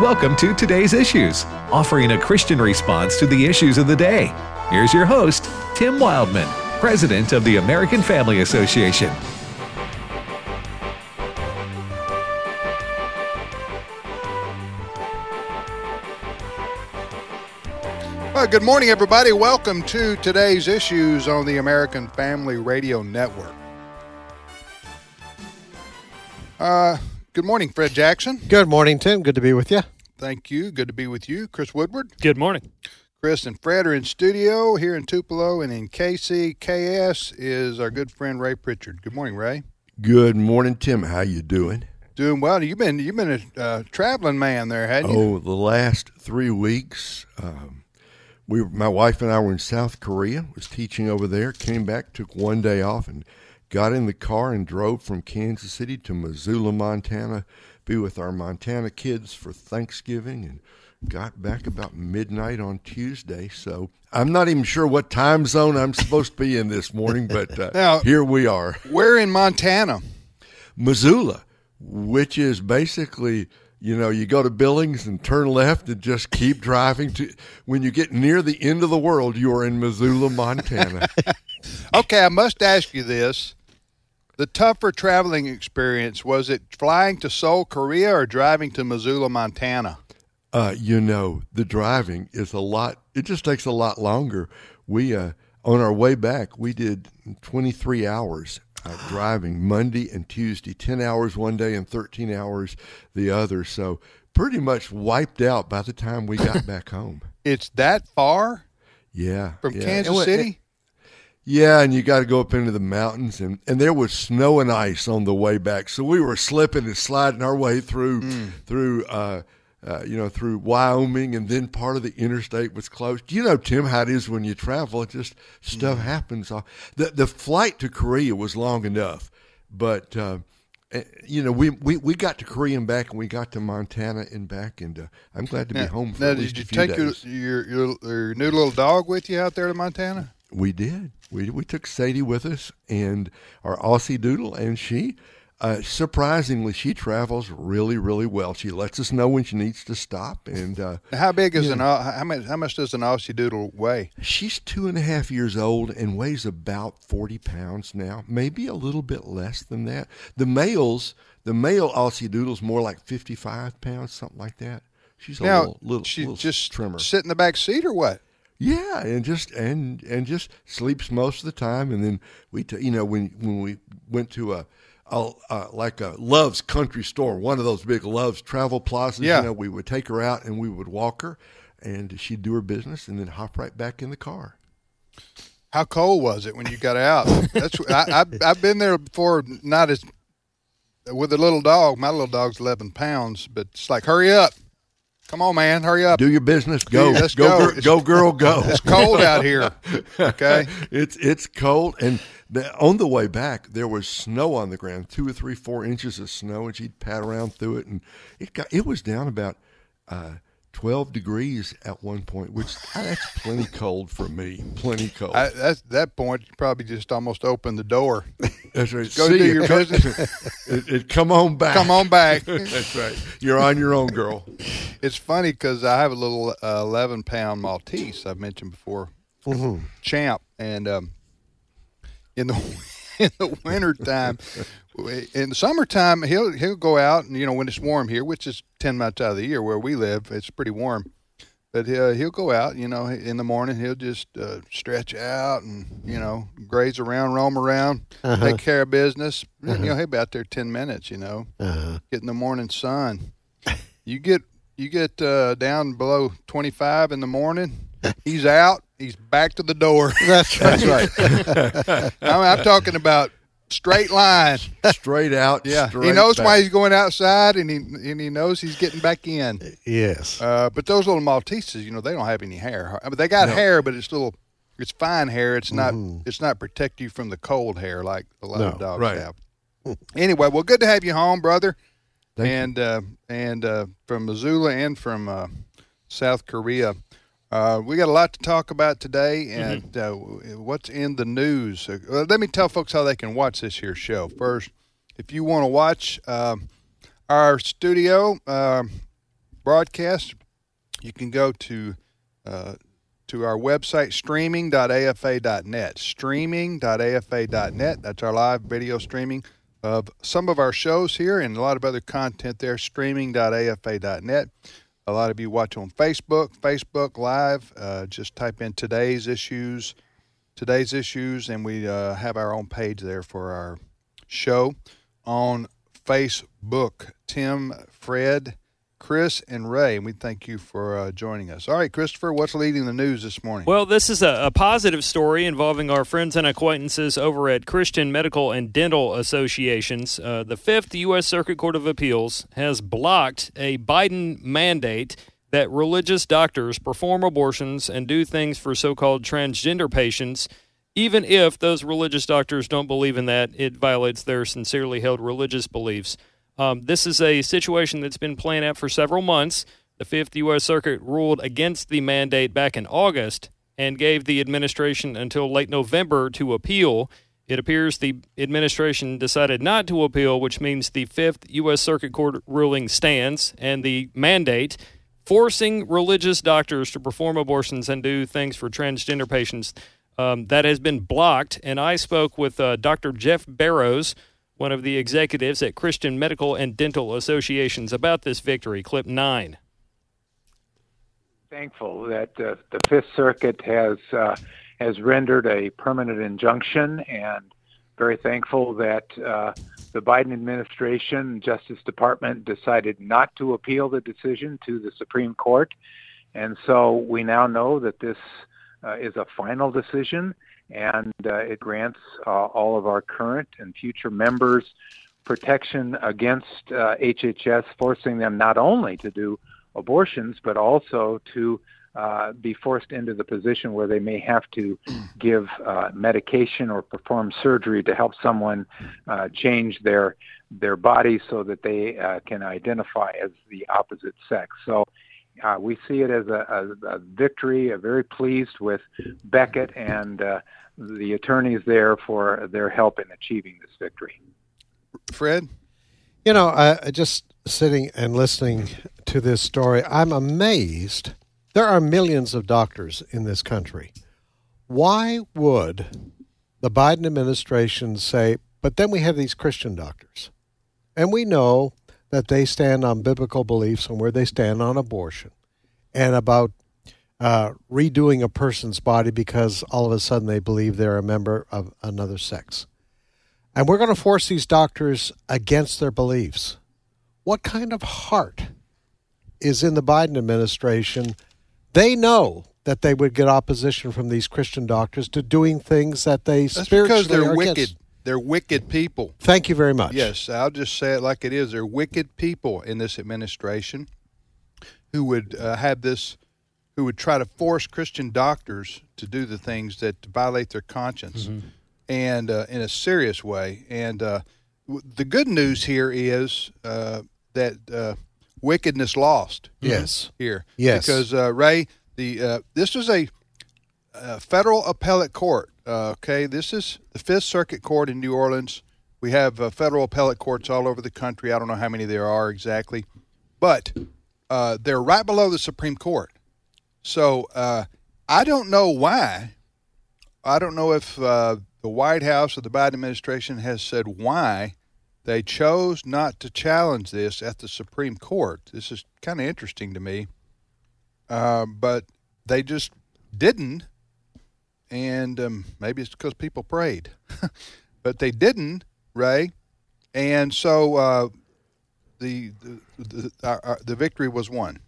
Welcome to today's issues, offering a Christian response to the issues of the day. Here's your host, Tim Wildmon, President of the American Family Association. Well, good morning, everybody. Welcome to today's issues on the American Family Radio Network. Uh, good morning, Fred Jackson. Good morning, Tim. Good to be with you. Thank you. Good to be with you, Chris Woodward. Good morning. Chris and Fred are in studio here in Tupelo, and in KCKS is our good friend Ray Pritchard. Good morning, Ray. Good morning, Tim. How you doing? Doing well. You've been you've been a uh, traveling man there, hadn't you? Oh, the last three weeks, um, we my wife and I were in South Korea. Was teaching over there. Came back, took one day off, and got in the car and drove from Kansas City to Missoula, Montana. Be with our Montana kids for Thanksgiving, and got back about midnight on Tuesday. So I'm not even sure what time zone I'm supposed to be in this morning, but uh, Now- here we are. Where in Montana? Missoula, which is basically, you know, you go to Billings and turn left and just keep driving to when you get near the end of the world, you are in Missoula, Montana. Okay, I must ask you this. The tougher traveling experience was it flying to Seoul, Korea, or driving to Missoula, Montana? uh, you know, the driving is a lot it just takes a lot longer. We uh on our way back, we did 23 hours uh, driving Monday and Tuesday, 10 hours one day and 13 hours the other. So pretty much wiped out by the time we got back home. It's that far Yeah. from yeah. Kansas And what- City? Yeah, and you got to go up into the mountains, and, and there was snow and ice on the way back, so we were slipping and sliding our way through through uh, uh, you know through Wyoming, and then part of the interstate was closed. You know, Tim, how it is when you travel; it just stuff happens. Uh, The the flight to Korea was long enough, but. Uh, eh, you know, we, we, we got to Korea and back, and we got to Montana and back, and uh, I'm glad to be home for now, did you take your your your new little dog with you out there to Montana? We did. We we took Sadie with us and our Aussie Doodle, and she, uh, surprisingly, she travels really really well. She lets us know when she needs to stop, and uh, How big is an Au- how much how much does an Aussie Doodle weigh? she's two and a half years old and weighs about forty pounds now, maybe a little bit less than that. The males, the male Aussie Doodle's more like fifty five pounds, something like that. She's a Now little little, she little just trimmer. sit in the back seat or what? Yeah, and just and and just sleeps most of the time, and then we, t- you know, when when we went to a, a uh, like a Love's Country Store, one of those big Love's travel plazas, Yeah. you know, we would take her out and we would walk her, and she'd do her business, and then hop right back in the car. How cold was it when you got out? That's I, I've I've been there before. Not as with a little dog. My little dog's eleven pounds, but it's like hurry up, come on, man, hurry up. Do your business, go, let's go, go. gir- go, girl, go. It's cold out here. Okay. it's it's cold, and the, on the way back there was snow on the ground, two or three, four inches of snow, and she'd pat around through it, and it got it was down about uh, twelve degrees at one point, which that's plenty cold for me, plenty cold. I, that's that point. You probably just almost opened the door. that's right. Go See do ya. your business. it, it- come on back. Come on back. that's right. You're on your own, girl. It's funny because I have a little uh, 11 pound Maltese I've mentioned before, Champ, and um, in the in the winter time, in the summertime he'll he'll go out and you know when it's warm here, which is 10 months out of the year where we live, it's pretty warm. But he'll, he'll go out, you know, in the morning. He'll just uh, stretch out and, you know, graze around, roam around, take care of business. You know, he'll be out there 10 minutes, you know, get in the morning sun. You get you get uh, down below 25 in the morning, he's out. He's back to the door. That's right. That's right. I'm, I'm talking about straight line. Straight out. Yeah, he knows back. why he's going outside, and he and he knows he's getting back in. Yes. Uh, but those little Malteses, you know, they don't have any hair. I mean, they got hair, but it's little, it's fine hair. It's not, it's not protect you from the cold hair like a lot of dogs right. have. Anyway, well, good to have you home, brother. Thank you. and uh, and uh, from Missoula and from uh, South Korea. Uh, we got a lot to talk about today, and uh, what's in the news. Uh, let me tell folks how they can watch this here show. First, if you want to watch um our studio, um broadcast, you can go to uh, to our website streaming.afa.net. Streaming.afa.net. That's our live video streaming of some of our shows here and a lot of other content there. Streaming.afa.net. A lot of you watch on Facebook, Facebook Live. Uh, just type in today's issues, today's issues, and we uh, have our own page there for our show on Facebook. Tim, Fred, Chris, and Ray. And we thank you for uh, joining us. All right, Christopher, what's leading the news this morning? Well, this is a, a, positive story involving our friends and acquaintances over at Christian Medical and Dental Associations. Uh, the Fifth U.S. Circuit Court of Appeals has blocked a Biden mandate that religious doctors perform abortions and do things for so called transgender patients. Even if those religious doctors don't believe in that, it violates their sincerely held religious beliefs. Um, this is a situation that's been playing out for several months. The Fifth U.S. Circuit ruled against the mandate back in August and gave the administration until late November to appeal. It appears the administration decided not to appeal, which means the Fifth U.S. Circuit Court ruling stands, and the mandate forcing religious doctors to perform abortions and do things for transgender patients um, that has been blocked. And I spoke with uh, Dr. Jeff Barrows one of the executives at Christian Medical and Dental Associations, about this victory. Clip nine. Thankful that uh, the Fifth Circuit has uh, has rendered a permanent injunction, and very thankful that uh, the Biden administration, Justice Department, decided not to appeal the decision to the Supreme Court, and so we now know that this uh, is a final decision and uh, it grants uh, all of our current and future members protection against uh, HHS forcing them not only to do abortions but also to uh, be forced into the position where they may have to give uh, medication or perform surgery to help someone uh, change their their body so that they can identify as the opposite sex. So uh, we see it as a, a, a, victory. very pleased with Becket and uh, the attorneys there for their help in achieving this victory. Fred? You know, uh, just sitting and listening to this story, I'm amazed. There are millions of doctors in this country. Why would the Biden administration say, but then we have these Christian doctors? And we know that they stand on biblical beliefs and where they stand on abortion and about uh, redoing a person's body because all of a sudden they believe they're a member of another sex. And we're going to force these doctors against their beliefs. What kind of heart is in the Biden administration? They know that they would get opposition from these Christian doctors to doing things that they That's spiritually because they're are wicked. against. They're wicked people. Thank you very much. Yes, I'll just say it like it is. They're wicked people in this administration who would uh, have this who would try to force Christian doctors to do the things that violate their conscience, mm-hmm. and uh, in a serious way. And uh, w- the good news here is uh, that uh, wickedness lost. Yes. Here. Yes. Because uh, Ray, the uh, this was a, a, federal appellate court. okay, this is the Fifth Circuit Court in New Orleans. We have federal appellate courts all over the country. I don't know how many there are exactly, but they're right below the Supreme Court. So uh, I don't know why. I don't know if uh, the White House or the Biden administration has said why they chose not to challenge this at the Supreme Court. This is kind of interesting to me. Uh, but they just didn't. And um, maybe it's because people prayed. but they didn't, Ray. And so uh, the, the, the, our, the victory was won.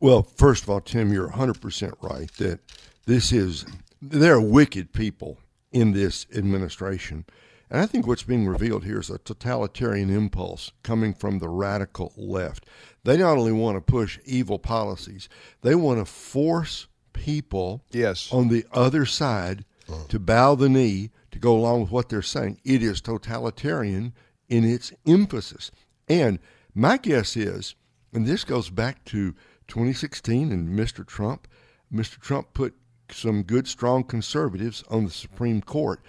Well, first of all, Tim, you're 100% right that this is, there are wicked people in this administration. And I think what's being revealed here is a totalitarian impulse coming from the radical left. They not only want to push evil policies, they want to force people yes. on the other side uh. to bow the knee to go along with what they're saying. It is totalitarian in its emphasis. And my guess is, and this goes back to 2016 and Mr. Trump, Mr. Trump put some good, strong conservatives on the Supreme Court.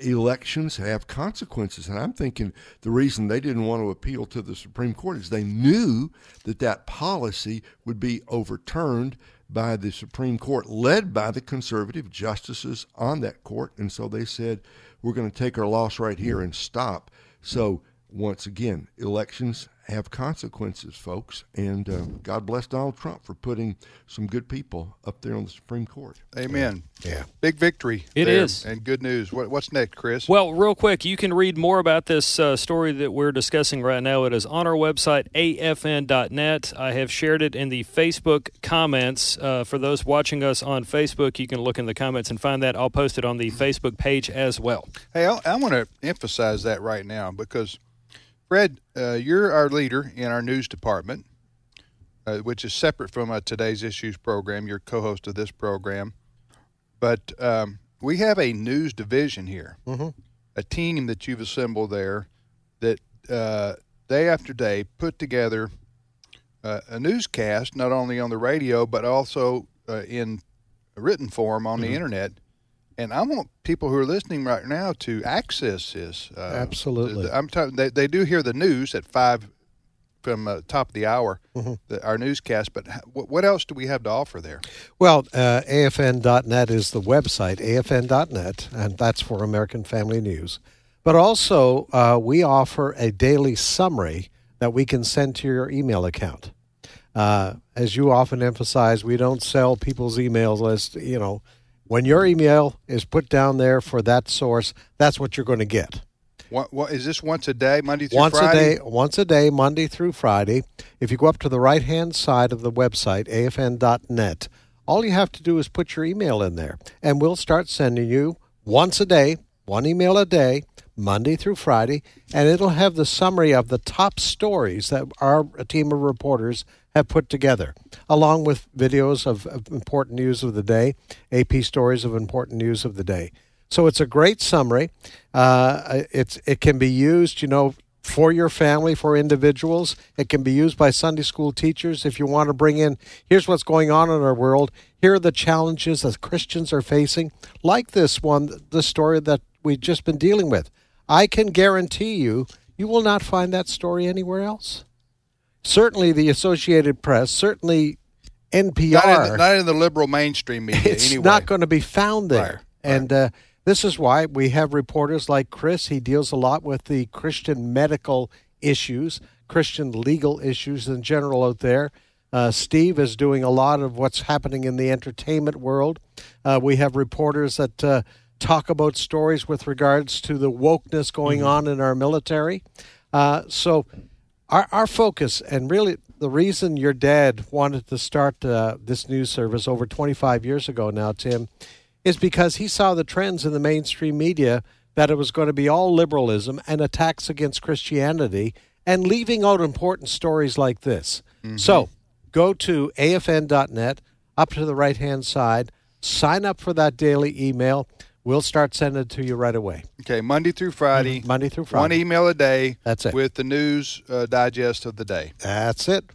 elections have consequences. And I'm thinking the reason they didn't want to appeal to the Supreme Court is they knew that that policy would be overturned by the Supreme Court, led by the conservative justices on that court. And so they said, we're going to take our loss right here and stop. So, once again, elections have consequences, folks. And uh, God bless Donald Trump for putting some good people up there on the Supreme Court. Amen. Yeah. Big victory. It there, is. And good news. What, what's next, Chris? Well, real quick, you can read more about this uh, story that we're discussing right now. It is on our website, afn.net. I have shared it in the Facebook comments. Uh, for those watching us on Facebook, you can look in the comments and find that. I'll post it on the Facebook page as well. Hey, I, I want to emphasize that right now because, Fred, uh, you're our leader in our news department, uh, which is separate from uh, today's issues program. You're co-host of this program, but um, we have a news division here, Mhm. a team that you've assembled there that uh, day after day put together uh, a newscast, not only on the radio but also uh, in written form on the internet. And I want people who are listening right now to access this. Uh, Absolutely. I'm talking. They, they do hear the news at five from uh, top of the hour, the, our newscast. But what, what else do we have to offer there? Well, uh, AFN.net is the website, AFN.net, and that's for American Family News. But also, uh, we offer a daily summary that we can send to your email account. Uh, as you often emphasize, we don't sell people's email list. You know, when your email is put down there for that source, that's what you're going to get. What, what is this once a day, Monday through once Friday? a day once a day monday through friday if you go up to the right hand side of the website afn.net all you have to do is put your email in there and we'll start sending you once a day one email a day monday through friday and it'll have the summary of the top stories that our team of reporters have put together along with videos of, of important news of the day ap stories of important news of the day so it's a great summary. Uh, it's it can be used, you know, for your family, for individuals. It can be used by Sunday school teachers if you want to bring in. Here's what's going on in our world. Here are the challenges that Christians are facing, like this one, the story that we've just been dealing with. I can guarantee you, you will not find that story anywhere else. Certainly, the Associated Press, certainly NPR Not in, the, not in the liberal mainstream media. it's anyway. not going to be found there. Right, And uh, this is why we have reporters like Chris. He deals a lot with the Christian medical issues, Christian legal issues in general out there. Uh, Steve is doing a lot of what's happening in the entertainment world. Uh, we have reporters that uh, talk about stories with regards to the wokeness going on in our military. Uh, so, our, our focus, and really the reason your dad wanted to start uh, this news service over 25 years ago now, Tim, is because he saw the trends in the mainstream media that it was going to be all liberalism and attacks against Christianity and leaving out important stories like this. So go to afn.net, up to the right hand side, sign up for that daily email. We'll start sending it to you right away. Okay, Monday through Friday. Monday through Friday. One email a day. That's it. With the news uh, digest of the day. That's it.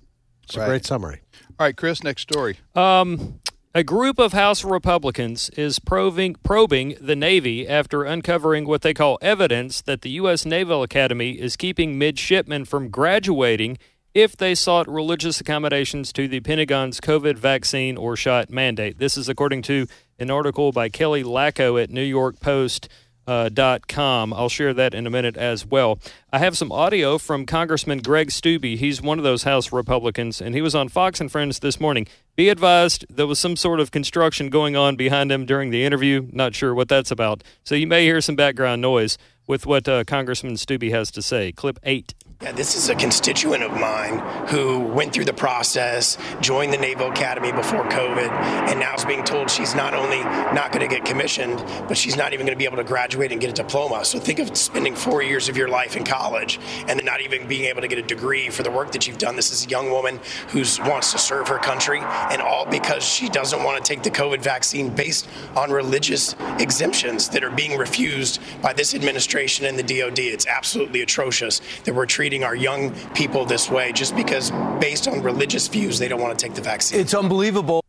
It's Right. a great summary. All right, Chris, next story. Um, a group of House Republicans is probing, probing the Navy after uncovering what they call evidence that the U.S. Naval Academy is keeping midshipmen from graduating if they sought religious accommodations to the Pentagon's COVID vaccine or shot mandate. This is according to an article by Kelly Laco at New York Post. Uh, dot com. I'll share that in a minute as well. I have some audio from Congressman Greg Steube. He's one of those House Republicans, and he was on Fox and Friends this morning. Be advised, there was some sort of construction going on behind him during the interview. Not sure what that's about. So you may hear some background noise with what uh, Congressman Steube has to say. Clip eight. Yeah, this is a constituent of mine who went through the process, joined the Naval Academy before COVID, and now is being told she's not only not going to get commissioned, but she's not even going to be able to graduate and get a diploma. So think of spending four years of your life in college and then not even being able to get a degree for the work that you've done. This is a young woman who wants to serve her country, and all because she doesn't want to take the COVID vaccine based on religious exemptions that are being refused by this administration and the DoD. It's absolutely atrocious that we're treating our young people this way just because, based on religious views, they don't want to take the vaccine. It's unbelievable.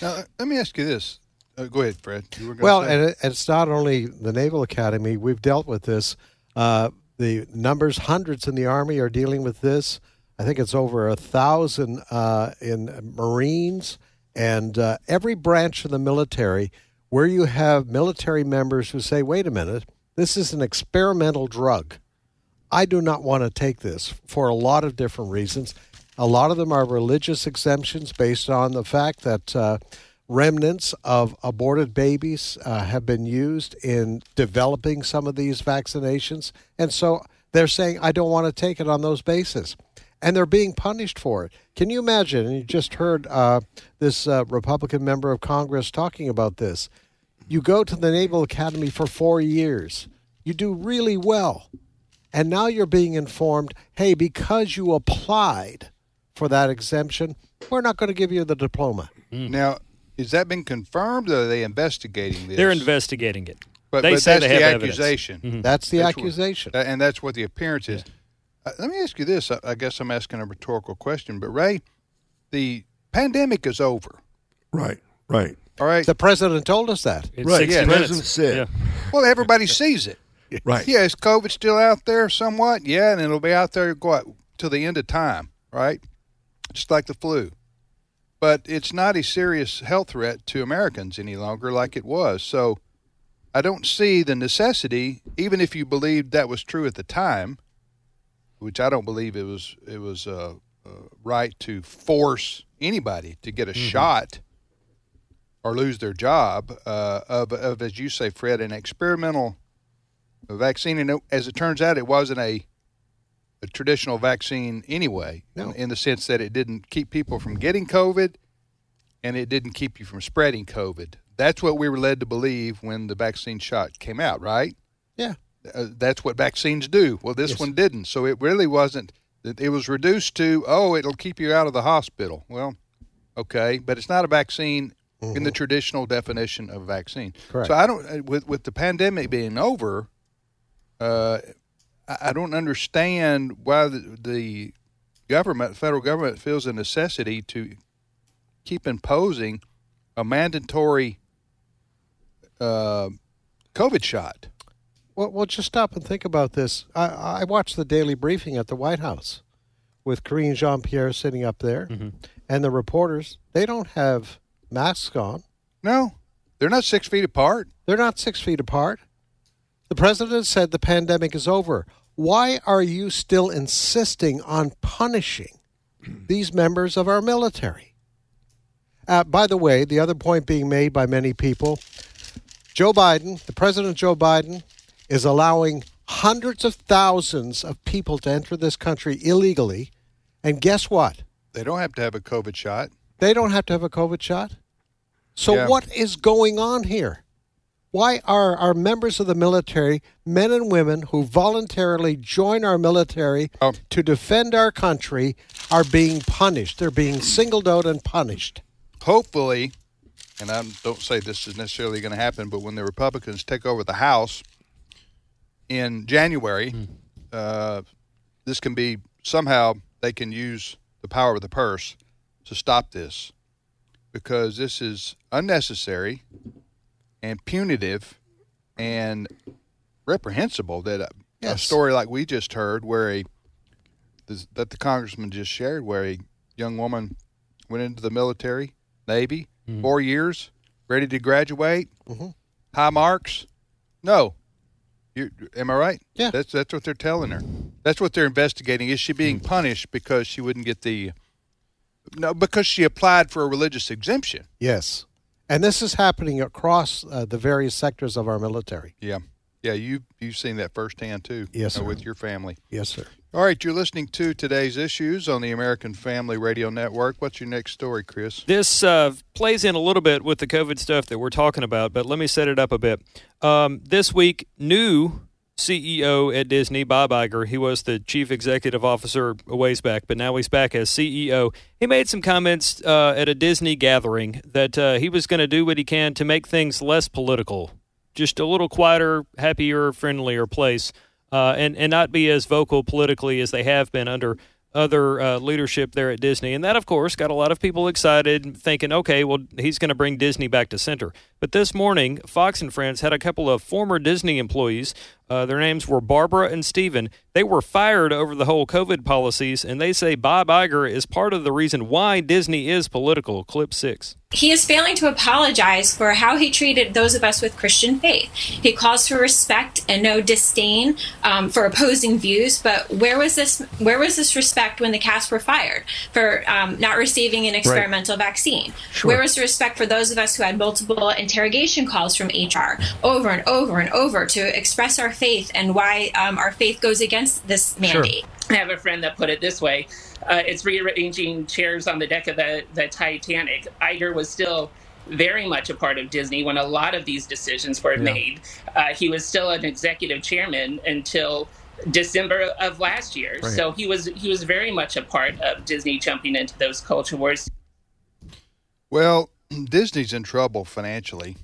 Now, let me ask you this. Uh, go ahead, Fred. You were Well, and it, it's not only the Naval Academy. We've dealt with this. Uh, the numbers, hundreds in the Army are dealing with this. I think it's over a thousand uh, in Marines and uh, every branch of the military where you have military members who say, wait a minute, this is an experimental drug. I do not want to take this for a lot of different reasons. A lot of them are religious exemptions based on the fact that uh, remnants of aborted babies uh, have been used in developing some of these vaccinations. And so they're saying, I don't want to take it on those bases. And they're being punished for it. Can you imagine? And you just heard uh, this uh, Republican member of Congress talking about this. You go to the Naval Academy for four years, you do really well. And now you're being informed hey, because you applied for that exemption, we're not going to give you the diploma. now, has that been confirmed or are they investigating this? They're investigating it. But, they but say that's they have the evidence. accusation. That's the That's accusation. That- and that's what the appearance is. Uh, let me ask you this. I, I guess I'm asking a rhetorical question, but Ray, the pandemic is over. Right, right. All right. the president told us that. It's Right, yeah, minutes. President said. Yeah. well, everybody sees it. Right. Yeah, is COVID still out there somewhat? Yeah, and it'll be out there out till the end of time, right? Just like the flu. But it's not a serious health threat to Americans any longer like it was. So I don't see the necessity, even if you believed that was true at the time, which I don't believe it was it was uh, uh, right to force anybody to get a shot or lose their job uh, of, of, as you say, Fred, an experimental vaccine. And it- as it turns out, it wasn't a, a traditional vaccine anyway, No. in, in the sense that it didn't keep people from getting COVID and it didn't keep you from spreading COVID. That's what we were led to believe when the vaccine shot came out, right? Yeah. Uh, that's what vaccines do. Well, this Yes. one didn't. So it really wasn't. It it was reduced to, oh, it'll keep you out of the hospital. Well, okay, but it's not a vaccine in the traditional definition of vaccine. Mm-hmm. Correct. So I don't uh, with with the pandemic being over, uh, I I don't understand why the, the government, federal government, feels a necessity to keep imposing a mandatory uh, COVID shot. Well, well, just stop and think about this. I, I watched the daily briefing at the White House with Karine Jean Pierre sitting up there, and the reporters. They don't have masks on. No, they're not six feet apart. They're not six feet apart. The president said the pandemic is over. Why are you still insisting on punishing these members of our military? Uh, by the way, the other point being made by many people Joe Biden, the President Joe Biden, is allowing hundreds of thousands of people to enter this country illegally. And guess what? They don't have to have a COVID shot. They don't have to have a COVID shot. So, Yeah. what is going on here? Why are our members of the military, men and women who voluntarily join our military Oh. to defend our country, are being punished? They're being singled out and punished. Hopefully, and I don't say this is necessarily going to happen, but when the Republicans take over the House in January, uh, this can be somehow they can use the power of the purse to stop this because this is unnecessary and punitive and reprehensible that a, a story like we just heard where a that the congressman just shared where a young woman went into the military navy four years ready to graduate Mhm. high marks. No. You am i right? Yeah. that's that's what they're telling her. That's what they're investigating. Is she being punished because she wouldn't get the no because she applied for a religious exemption? Yes. And this is happening across uh, the various sectors of our military. yeah yeah you you've seen that firsthand too Yes, uh, sir. with your family Yes, sir. all right you're listening to today's issues on the american family radio network what's your next story chris This uh, plays in a little bit with the COVID stuff that we're talking about, but let me set it up a bit. Um, this week, new CEO at Disney, Bob Iger, he was the chief executive officer a ways back, but now he's back as CEO. He made some comments uh, at a Disney gathering that uh, he was going to do what he can to make things less political, just a little quieter, happier, friendlier place, uh, and and not be as vocal politically as they have been under other uh, leadership there at Disney. And that, of course, got a lot of people excited, thinking, okay, well, he's going to bring Disney back to center. But this morning, Fox and Friends had a couple of former Disney employees. Uh, their names were Barbara and Stephen. They were fired over the whole COVID policies, and they say Bob Iger is part of the reason why Disney is political. Clip six. He is failing to apologize for how he treated those of us with Christian faith. He calls for respect and no disdain um, for opposing views. But where was this? Where was this respect when the cast were fired for um, not receiving an experimental right. vaccine? Sure. Where was the respect for those of us who had multiple interrogation calls from HR over and over and over to express our faith and why um, our faith goes against this mandate? Sure. I have a friend that put it this way uh, it's rearranging chairs on the deck of the, the Titanic. Iger was still very much a part of Disney when a lot of these decisions were yeah. made. Uh, he was still an executive chairman until December of last year. Right. So he was he was very much a part of Disney jumping into those culture wars. Well, Disney's in trouble financially.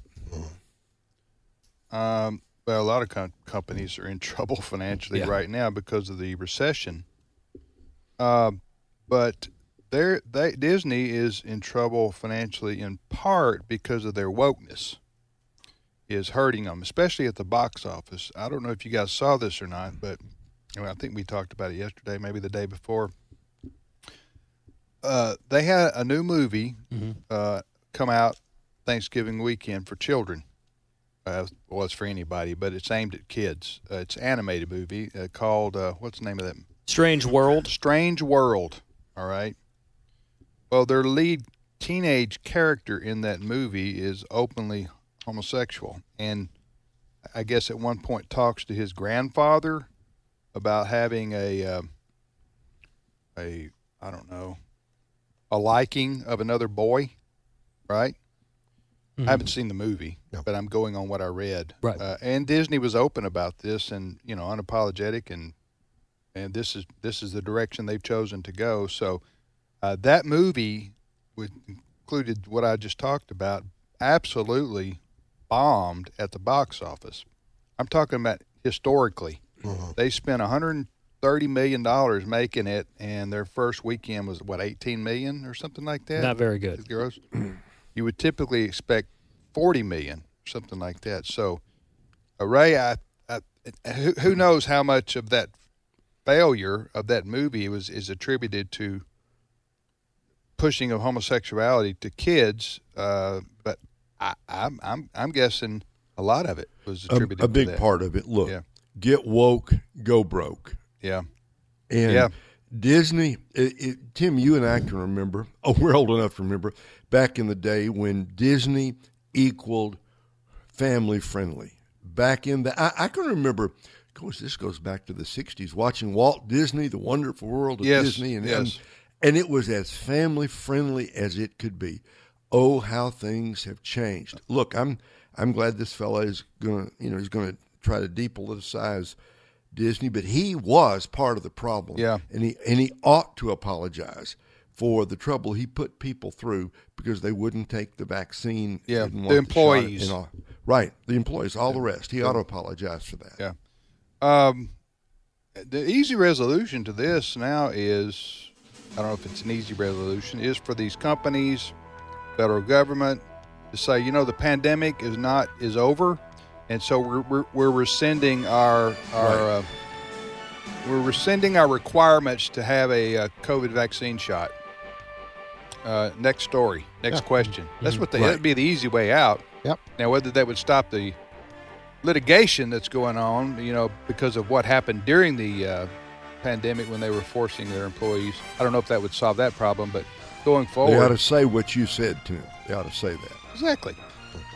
Um, well, a lot of com- companies are in trouble financially yeah. right now because of the recession. Um, but they Disney is in trouble financially in part because of their wokeness is hurting them, especially at the box office. I don't know if you guys saw this or not, but I, mean, I think we talked about it yesterday, maybe the day before. Uh, they had a new movie mm-hmm. uh, come out Thanksgiving weekend for children. Uh, well, it's for anybody, but it's aimed at kids. Uh, it's an animated movie uh, called uh, what's the name of that? Strange World. Strange World. All right. Well, their lead teenage character in that movie is openly homosexual, and I guess at one point talks to his grandfather about having a uh, a I don't know a liking of another boy, right? Mm-hmm. I haven't seen the movie, no. but I'm going on what I read. Right. Uh, and Disney was open about this and you know unapologetic and and this is this is the direction they've chosen to go. So uh, that movie, with included what I just talked about, absolutely bombed at the box office. I'm talking about historically. Mm-hmm. They spent 130 million dollars making it, and their first weekend was what 18 million or something like that. Not very good. Gross. you would typically expect 40 million, something like that. So, uh, Ray, I, I, who, who knows how much of that failure of that movie was is attributed to pushing of homosexuality to kids, uh, but I, am I'm, I'm I'm guessing a lot of it was attributed. A, a big part of it. Look, yeah. get woke, go broke. Yeah, and yeah. Disney. It, it, Tim, you and I can remember. Oh, we're old enough to remember back in the day when Disney equaled family friendly. Back in the, I, I can remember of course, this goes back to the 60s, watching Walt Disney, The Wonderful World of yes, Disney. And, yes. and, and it was as family friendly as it could be. Oh, how things have changed. Look, I'm I'm glad this fella is going to, you know, he's going to try to depoliticize Disney, but he was part of the problem. Yeah. And he and he ought to apologize for the trouble he put people through because they wouldn't take the vaccine. Yeah, the employees. The right, the employees, all the rest. He ought to apologize for that. Yeah. Um, the easy resolution to this now is I don't know if it's an easy resolution is for these companies, federal government to say, you know, the pandemic is not is over, and so we're we're, we're rescinding our our right. uh, we're rescinding our requirements to have a, a uh, COVID vaccine shot. Uh, next story, next yeah. question. That's mm-hmm. what they, right. that'd be the easy way out. Yep. Now, whether that would stop the litigation that's going on, you know, because of what happened during the uh, pandemic when they were forcing their employees. I don't know if that would solve that problem, but going forward, they ought to say what you said to them. They ought to say that exactly.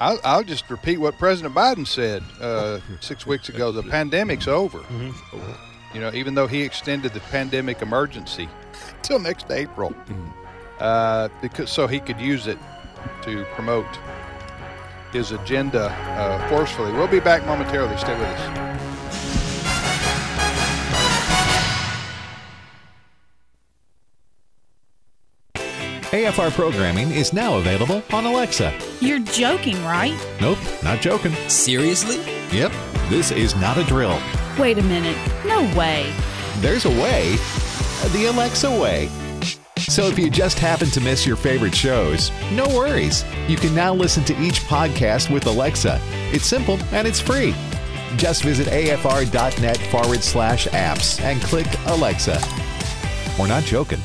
I'll, I'll just repeat what President Biden said uh, six weeks ago: the pandemic's over. Mm-hmm. You know, even though he extended the pandemic emergency till next April, mm-hmm. Uh, because so he could use it to promote his agenda uh, forcefully. We'll be back momentarily. Stay with us. AFR programming is now available on Alexa. You're joking, right? Nope, not joking. Seriously? Yep, this is not a drill. Wait a minute. No way. There's a way. The Alexa way. So if you just happen to miss your favorite shows, no worries. You can now listen to each podcast with Alexa. It's simple and it's free. Just visit afr.net forward slash apps and click Alexa. We're not joking.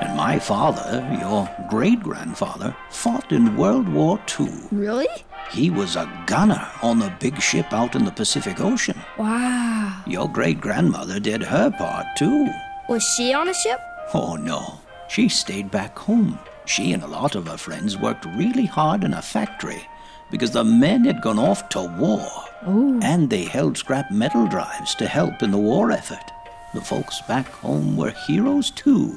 And my father, your great grandfather, fought in World War II. Really? He was a gunner on the big ship out in the Pacific Ocean. Wow. Your great grandmother did her part too. Was she on a ship? Oh no, she stayed back home. She and a lot of her friends worked really hard in a factory because the men had gone off to war. Ooh. And they held scrap metal drives to help in the war effort. The folks back home were heroes too.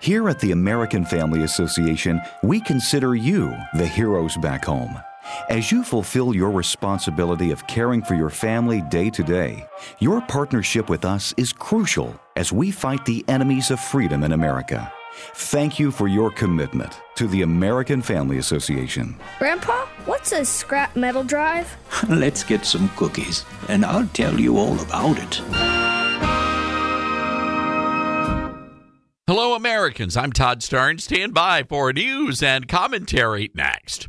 Here at the American Family Association, we consider you the heroes back home. As you fulfill your responsibility of caring for your family day to day, your partnership with us is crucial as we fight the enemies of freedom in America. Thank you for your commitment to the American Family Association. Grandpa, what's a scrap metal drive? Let's get some cookies, and I'll tell you all about it. Hello, Americans. I'm Todd Starnes. Stand by for news and commentary next.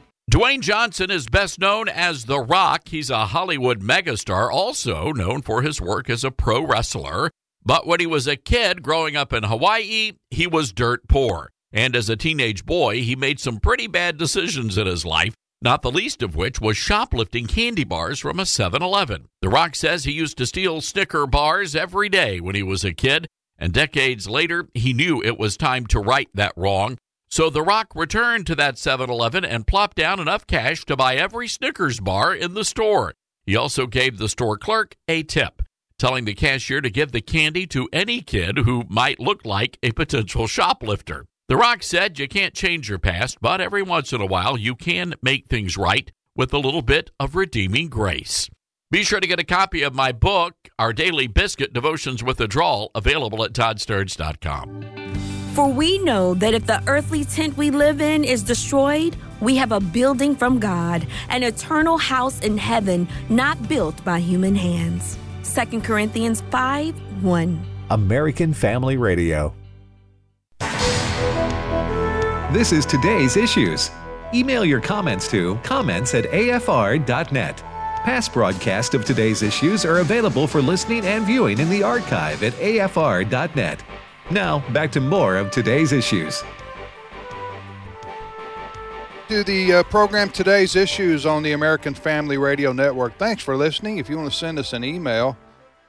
Dwayne Johnson is best known as The Rock. He's a Hollywood megastar, also known for his work as a pro wrestler. But when he was a kid growing up in Hawaii, he was dirt poor. And as a teenage boy, he made some pretty bad decisions in his life, not the least of which was shoplifting candy bars from a 7 Eleven. The Rock says he used to steal Snicker bars every day when he was a kid, and decades later, he knew it was time to right that wrong. So The Rock returned to that 7 Eleven and plopped down enough cash to buy every Snickers bar in the store. He also gave the store clerk a tip, telling the cashier to give the candy to any kid who might look like a potential shoplifter. The Rock said you can't change your past, but every once in a while you can make things right with a little bit of redeeming grace. Be sure to get a copy of my book, Our Daily Biscuit Devotions with a Drawl, available at toddstarnes.com. For we know that if the earthly tent we live in is destroyed, we have a building from God, an eternal house in heaven, not built by human hands. 2 Corinthians 5 1. American Family Radio. This is today's issues. Email your comments to comments at afr.net. Past broadcasts of today's issues are available for listening and viewing in the archive at afr.net. Now, back to more of today's issues. To the uh, program Today's Issues on the American Family Radio Network. Thanks for listening. If you want to send us an email,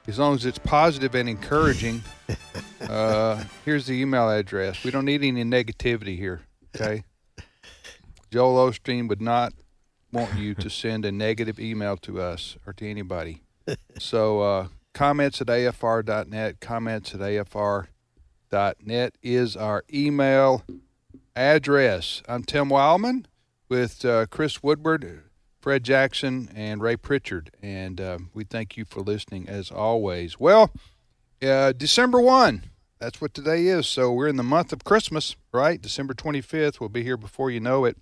as long as it's positive and encouraging, uh, here's the email address. We don't need any negativity here, okay? Joel Osteen would not want you to send a negative email to us or to anybody. So, uh, comments at afr.net, comments at afr.net is our email address. I'm Tim Wildmon with uh, Chris Woodward, Fred Jackson, and Ray Pritchard, and uh, we thank you for listening as always. Well, uh, December 1, that's what today is. So we're in the month of Christmas, right? December 25th. We'll be here before you know it.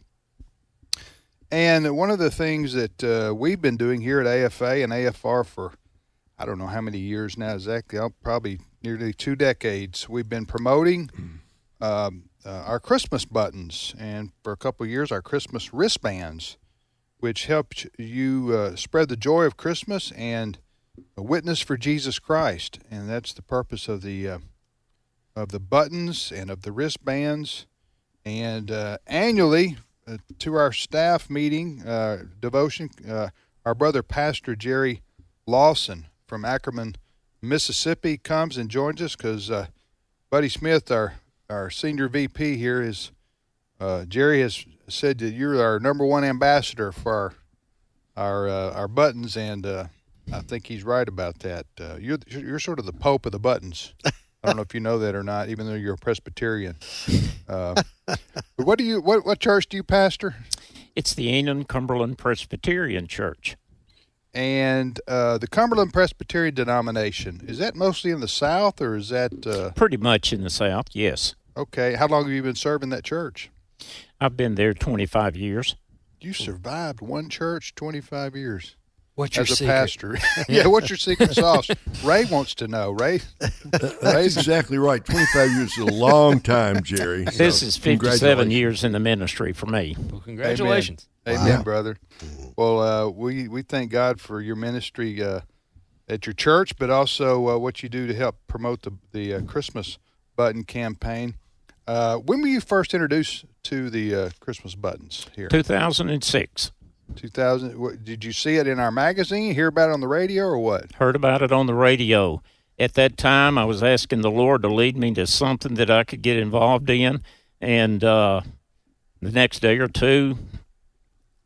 And one of the things that uh, we've been doing here at AFA and AFR for, I don't know how many years now exactly, oh, probably nearly two decades, we've been promoting um, uh, our Christmas buttons and for a couple of years our Christmas wristbands, which help you uh, spread the joy of Christmas and a witness for Jesus Christ. And that's the purpose of the uh, of the buttons and of the wristbands. And uh, annually, uh, to our staff meeting uh, devotion, uh, our brother Pastor Jerry Lawson from Ackerman, Mississippi, comes and joins us because uh, Buddy Smith, our our senior VP here, is uh, Jerry has said that you're our number one ambassador for our our, uh, our buttons, and I think he's right about that. you're you're sort of the pope of the buttons. I don't know if you know that or not, even though you're a Presbyterian. Uh, but what do you what what church do you pastor? It's the Annan Cumberland Presbyterian Church. And uh, the Cumberland Presbyterian denomination is that mostly in the South or is that uh, Pretty much in the South, yes. okay? How long have you been serving that church? I've been there 25 years. You survived one church twenty five years. What's your as a secret? pastor? yeah, what's your secret sauce? Ray wants to know. Ray, That's exactly right. 25 years is a long time, Jerry. This So, is 57 years in the ministry for me. Well, congratulations. Amen, Amen brother. Well, uh, we we thank God for your ministry uh, at your church, but also uh, what you do to help promote the the uh, Christmas button campaign. Uh, when were you first introduced to the uh, Christmas buttons here? 2006. 2000. What, did you see it in our magazine? Hear about it on the radio or what? Heard about it on the radio. At that time, I was asking the Lord to lead me to something that I could get involved in. And uh, the next day or two,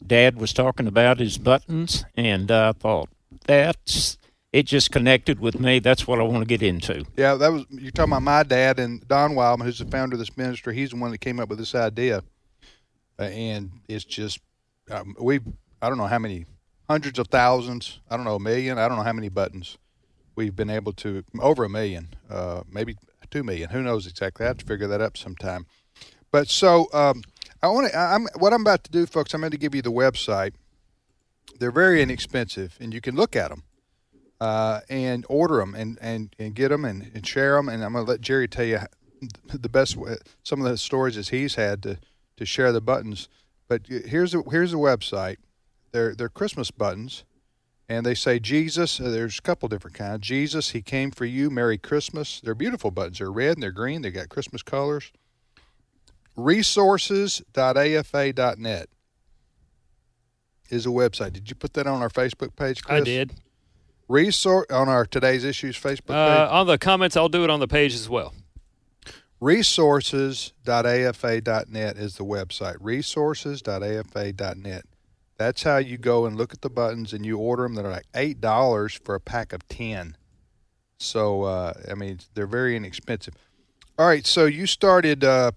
Dad was talking about his buttons, and I thought, that's it just connected with me. That's what I want to get into. Yeah, that was you're talking about my dad and Don Wildmon, who's the founder of this ministry. He's the one that came up with this idea, uh, and it's just um, we I don't know how many hundreds of thousands. I don't know a million. I don't know how many buttons we've been able to over a million, uh, maybe two million. Who knows exactly? I have to figure that up sometime. But so um, I want to. I'm what I'm about to do, folks. I'm going to give you the website. They're very inexpensive, and you can look at them uh, and order them and, and, and get them and, and share them. And I'm going to let Jerry tell you the best way, some of the stories that he's had to, to share the buttons. But here's a, here's a website. They're they're Christmas buttons, and they say Jesus. Uh, there's a couple different kinds. Jesus, He came for you. Merry Christmas. They're beautiful buttons. They're red and they're green. They got Christmas colors. Resources.afa.net is a website. Did you put that on our Facebook page, Chris? I did. Resource on our today's issues Facebook Uh, page. on the comments, I'll do it on the page as well. Resources.afa.net is the website. Resources.afa.net. That's how you go and look at the buttons and you order them. They're like eight dollars for a pack of ten. So uh, I mean, they're very inexpensive. All right, so you started uh,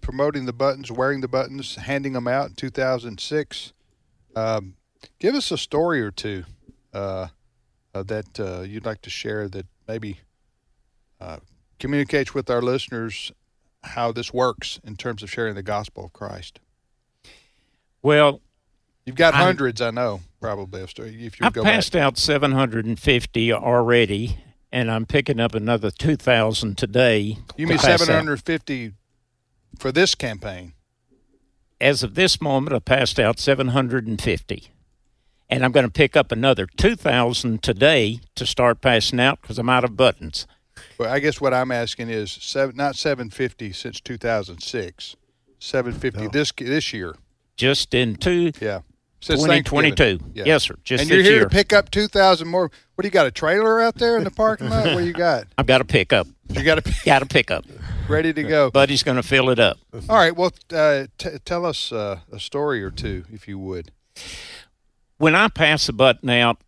promoting the buttons, wearing the buttons, handing them out in 2006. Um, give us a story or two uh, uh, that uh, you'd like to share that maybe uh, communicates with our listeners how this works in terms of sharing the gospel of Christ. Well, You've got hundreds, I know, probably. If you if you I've go passed out 750 already, and I'm picking up another 2,000 today. You to mean pass out. 750 for this campaign? As of this moment, I passed out 750. And I'm going to pick up another 2,000 today to start passing out because I'm out of buttons. Well, I guess what I'm asking is seven, not 750 since 2006, 750 this this year. Just in two, Yeah. Since 2022. Thanksgiving. Yeah. Yes, sir. Just and you're here year. to pick up 2,000 more. What do you got? A trailer out there in the parking lot? What do you got? I've got a pickup. You got to got to pick up. ready to go. Buddy's going to fill it up. All right. Well, uh, t- tell us uh, a story or two, if you would. when I pass a button out,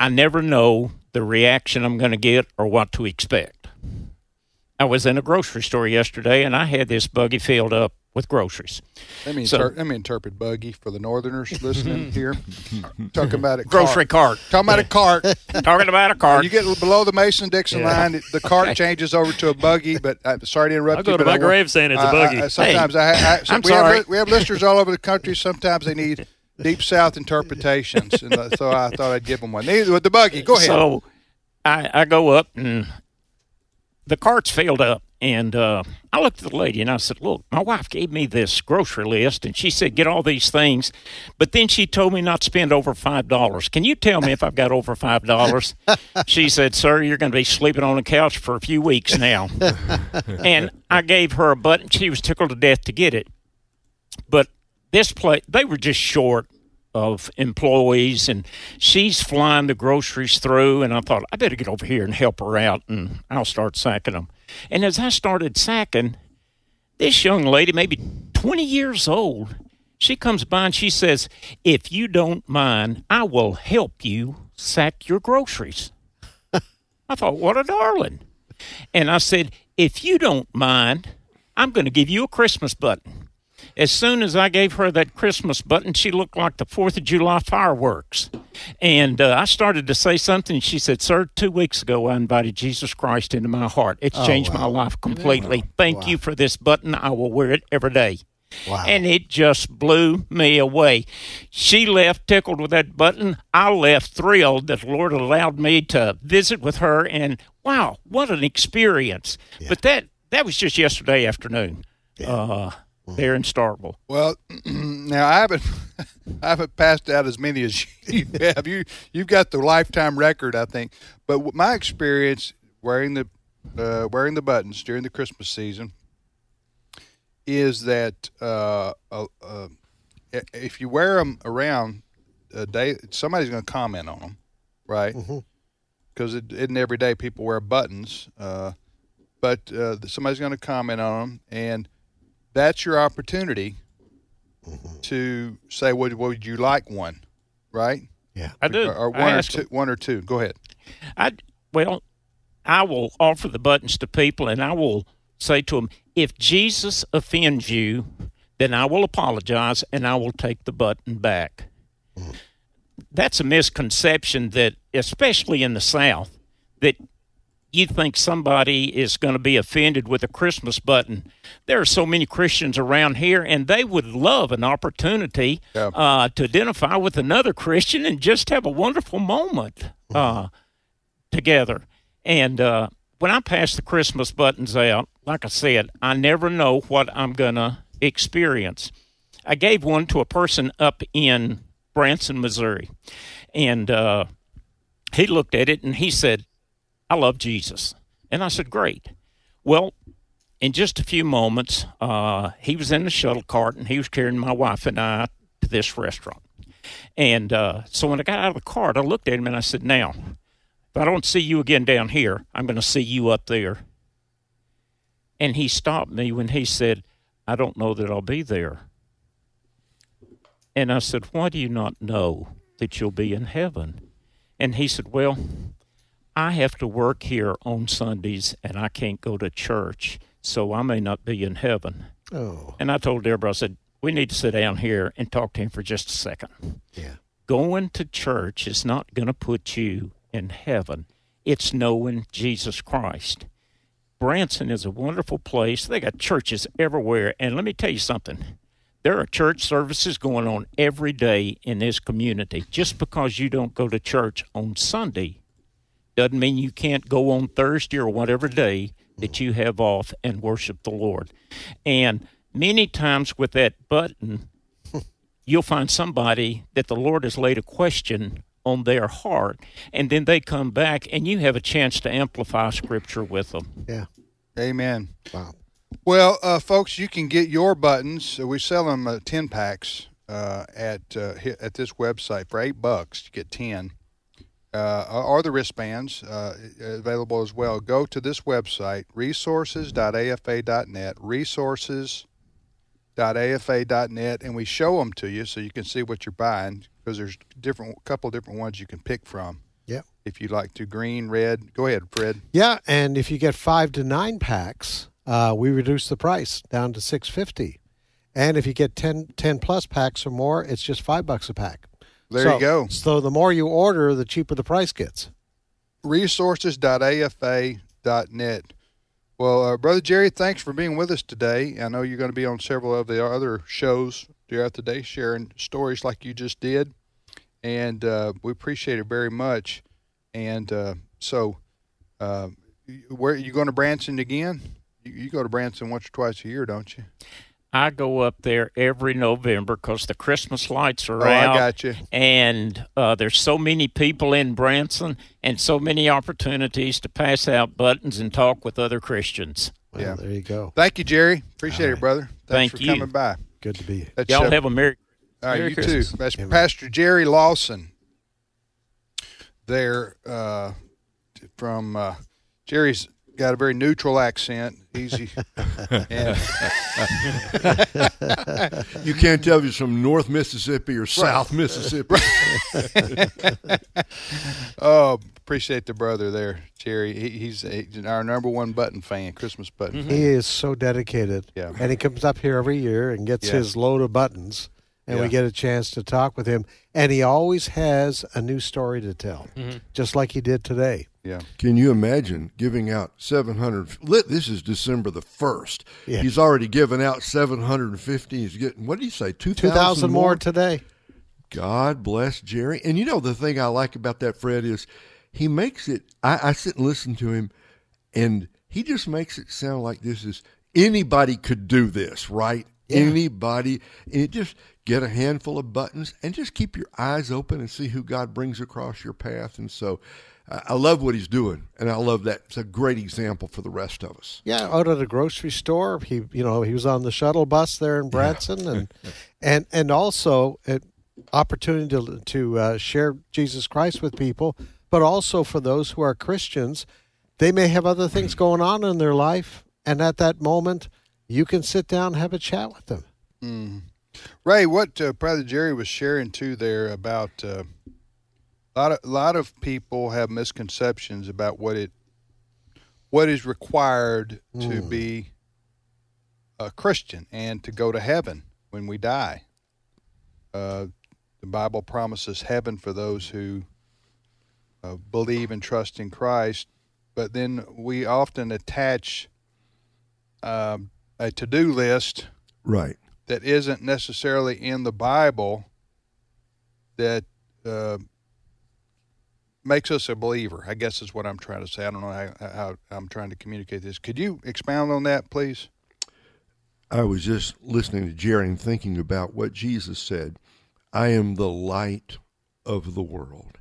I never know the reaction I'm going to get or what to expect. I was in a grocery store yesterday and I had this buggy filled up with groceries. Let me So- inter- let me interpret buggy for the northerners listening here. Talking about a Grocery cart. Talking about a cart. Talking about a cart. You get below the Mason Dixon Yeah. line, the cart changes over to a buggy. But I'm sorry to interrupt I'll go to but my I want- grave saying it's a buggy. I- sometimes I, I, I'm we have sorry. li- we have listeners all over the country. Sometimes they need deep South interpretations, and uh, so I thought I'd give them one. Neither with the buggy. Go ahead. So I, I go up and the cart's filled up. And uh, I looked at the lady and I said, Look, my wife gave me this grocery list and she said, Get all these things. But then she told me not to spend over $5. Can you tell me if I've got over $5? she said, Sir, you're going to be sleeping on the couch for a few weeks now. and I gave her a button. She was tickled to death to get it. But this place, they were just short of employees, and she's flying the groceries through. And I thought, I better get over here and help her out, and I'll start sacking them. And as I started sacking, this young lady, maybe 20 years old, she comes by and she says, If you don't mind, I will help you sack your groceries. I thought, what a darling. And I said, if you don't mind, I'm going to give you a Christmas button. As soon as I gave her that Christmas button, she looked like the 4th of July fireworks. And uh, I started to say something. She said, Sir, two weeks ago, I invited Jesus Christ into my heart. It's Oh, changed wow. my life completely. Wow. Thank Wow. you for this button. I will wear it every day. Wow. And it just blew me away. She left tickled with that button. I left thrilled that the Lord allowed me to visit with her. And wow, what an experience! But that that was just yesterday afternoon. Uh, there in Starkville. Well, now I haven't I haven't passed out as many as you have. You you've got the lifetime record, I think. But my experience wearing the uh, wearing the buttons during the Christmas season is that uh, uh, uh, if you wear them around a day, somebody's going to comment on them, right? Because it isn't every day people wear buttons, uh, but uh, somebody's going to comment on them, and that's your opportunity mm-hmm. to say, "Would would you like one?" Right? Yeah, I do. Or, or I one or two. them. One or two. Go ahead. I well, I will offer the buttons to people, and I will say to them, if Jesus offends you, then I will apologize and I will take the button back. Mm. That's a misconception that, especially in the South, that you think somebody is going to be offended with a Christmas button. There are so many Christians around here, and they would love an opportunity uh, to identify with another Christian and just have a wonderful moment uh, together. And uh, when I pass the Christmas buttons out, like I said, I never know what I'm going to experience. I gave one to a person up in Branson, Missouri, and uh, he looked at it and he said, I love Jesus. And I said, Great. Well, in just a few moments, uh, he was in the shuttle cart and he was carrying my wife and I to this restaurant. And uh, so when I got out of the cart, I looked at him and I said, Now, if I don't see you again down here, I'm going to see you up there. And he stopped me when he said, I don't know that I'll be there. And I said, Why do you not know that you'll be in heaven? And he said, Well, I have to work here on Sundays and I can't go to church, so I may not be in heaven. Oh. And I told Deborah, I said, we need to sit down here and talk to him for just a second. Yeah. Going to church is not going to put you in heaven. It's knowing Jesus Christ. Branson is a wonderful place. They got churches everywhere. And let me tell you something. There are church services going on every day in this community. Just because you don't go to church on Sunday doesn't mean you can't go on Thursday or whatever day that you have off and worship the Lord. And many times with that button, you'll find somebody that the Lord has laid a question on their heart, and then they come back and you have a chance to amplify scripture with them. Yeah. Amen. Wow. Well, uh, folks, you can get your buttons. Uh, We sell them uh, ten packs uh, at uh, at this website for eight bucks. You get ten, uh, or the wristbands uh, available as well. Go to this website resources.afa.net. Resources.afa.net, and we show them to you so you can see what you're buying because there's different couple of different ones you can pick from. Yep. If you like to green, red, go ahead, Fred. Yeah, and if you get five to nine packs, uh, we reduce the price down to six fifty. And if you get 10, 10 plus packs or more, it's just five bucks a pack. There So- you go. So the more you order, the cheaper the price gets. resources.afa.net. Well, uh, Brother Jerry, thanks for being with us today. I know you're going to be on several of the other shows throughout the day sharing stories like you just did. And uh, we appreciate it very much. And uh, so, uh, where you going to Branson again? You, you go to Branson once or twice a year, don't you? I go up there every November because the Christmas lights are Oh, I out. got you. And uh, there's so many people in Branson and so many opportunities to pass out buttons and talk with other Christians. yeah. There you go. Thank you, Jerry. Appreciate it, brother. Thanks Thank for you. coming by. Good to be. That's, Y'all have a Merry, All right, Merry you Christmas. too. That's Pastor Jerry Lawson. There, uh, from uh, Jerry's got a very neutral accent. Easy. and, You can't tell if he's from North Mississippi or South Mississippi. uh, appreciate the brother there, Jerry. He, he's, he's our number one button fan, Christmas button. He is so dedicated. Yeah. And he comes up here every year and gets Yeah. his load of buttons, and we get a chance to talk with him. And he always has a new story to tell, mm-hmm. just like he did today. Yeah. Can you imagine giving out 700? This is December the 1st. Yeah. He's already given out 750. He's getting, what did he say, 2,000 2,000 more today. God bless Jerry. And you know, the thing I like about that, Fred, is he makes it, I, I sit and listen to him, and he just makes it sound like this is anybody could do this, right? Anybody. And it just get a handful of buttons and just keep your eyes open and see who God brings across your path. And so I I love what he's doing, and I love that. It's a great example for the rest of us. Yeah, out at a grocery store. He, you know, he was on the shuttle bus there in Branson, and and and also an opportunity to to uh, share Jesus Christ with people, but also for those who are Christians, they may have other things going on in their life, and at that moment, you can sit down and have a chat with them. Mm. Ray, what uh, Brother Jerry was sharing too there about uh, a lot of a lot of people have misconceptions about what it what is required to Mm. be a Christian and to go to heaven when we die. Uh, the Bible promises heaven for those who uh, believe and trust in Christ, but then we often attach um, a to-do list Right. that isn't necessarily in the Bible that uh, makes us a believer. I guess is what I'm trying to say. I don't know how, how I'm trying to communicate this. Could you expound on that, please? I was just listening to Jerry and thinking about what Jesus said I am the light of the world.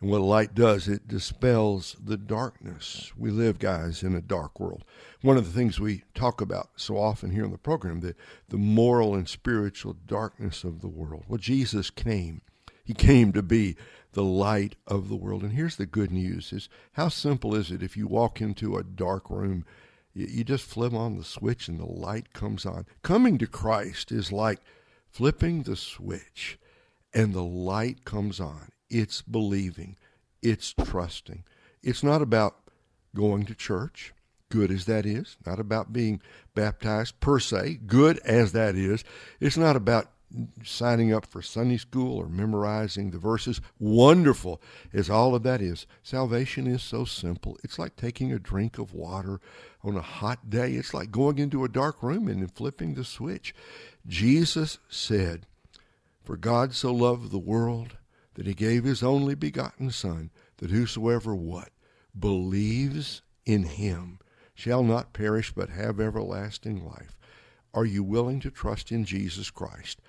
And what light does, it dispels the darkness. We live, guys, in a dark world. One of the things we talk about so often here on the program, the, the moral and spiritual darkness of the world. Well, Jesus came. He came to be the light of the world. And here's the good news is how simple is it if you walk into a dark room you, you just flip on the switch and the light comes on. Coming to Christ is like flipping the switch and the light comes on. It's believing, it's trusting. It's not about going to church, good as that is, not about being baptized per se, good as that is. It's not about signing up for Sunday school or memorizing the verses, wonderful as all of that is. Salvation is so simple. It's like taking a drink of water on a hot day. It's like going into a dark room and flipping the switch. Jesus said, For God so loved the world that he gave his only begotten Son, that whosoever what? Believes in him shall not perish but have everlasting life. Are you willing to trust in Jesus Christ?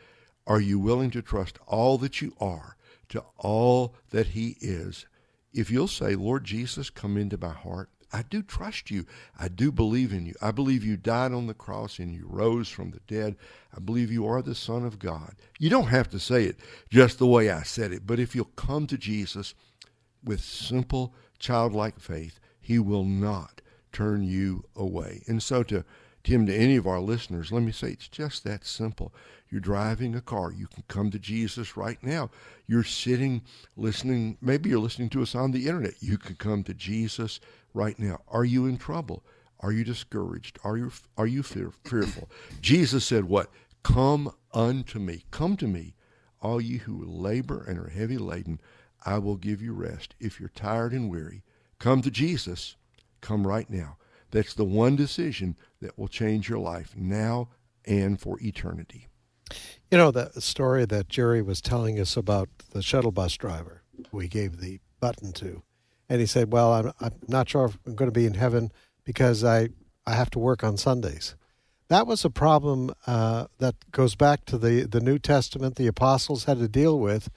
Are you willing to trust all that you are to all that He is? If you'll say, Lord Jesus, come into my heart, I do trust you. I do believe in you. I believe you died on the cross and you rose from the dead. I believe you are the Son of God. You don't have to say it just the way I said it, but if you'll come to Jesus with simple, childlike faith, He will not turn you away. And so, to Tim, to any of our listeners, let me say it's just that simple. You're driving a car. You can come to Jesus right now. You're sitting, listening. Maybe you're listening to us on the internet. You can come to Jesus right now. Are you in trouble? Are you discouraged? Are you are you fear, fearful? Jesus said, "What? Come unto me. Come to me, all you who labor and are heavy laden. I will give you rest. If you're tired and weary, come to Jesus. Come right now. That's the one decision that will change your life now and for eternity." You know, the story that Jerry was telling us about the shuttle bus driver we gave the button to. And he said, Well, I'm, I'm not sure if I'm going to be in heaven because I, I have to work on Sundays. That was a problem uh, that goes back to the, the New Testament the apostles had to deal with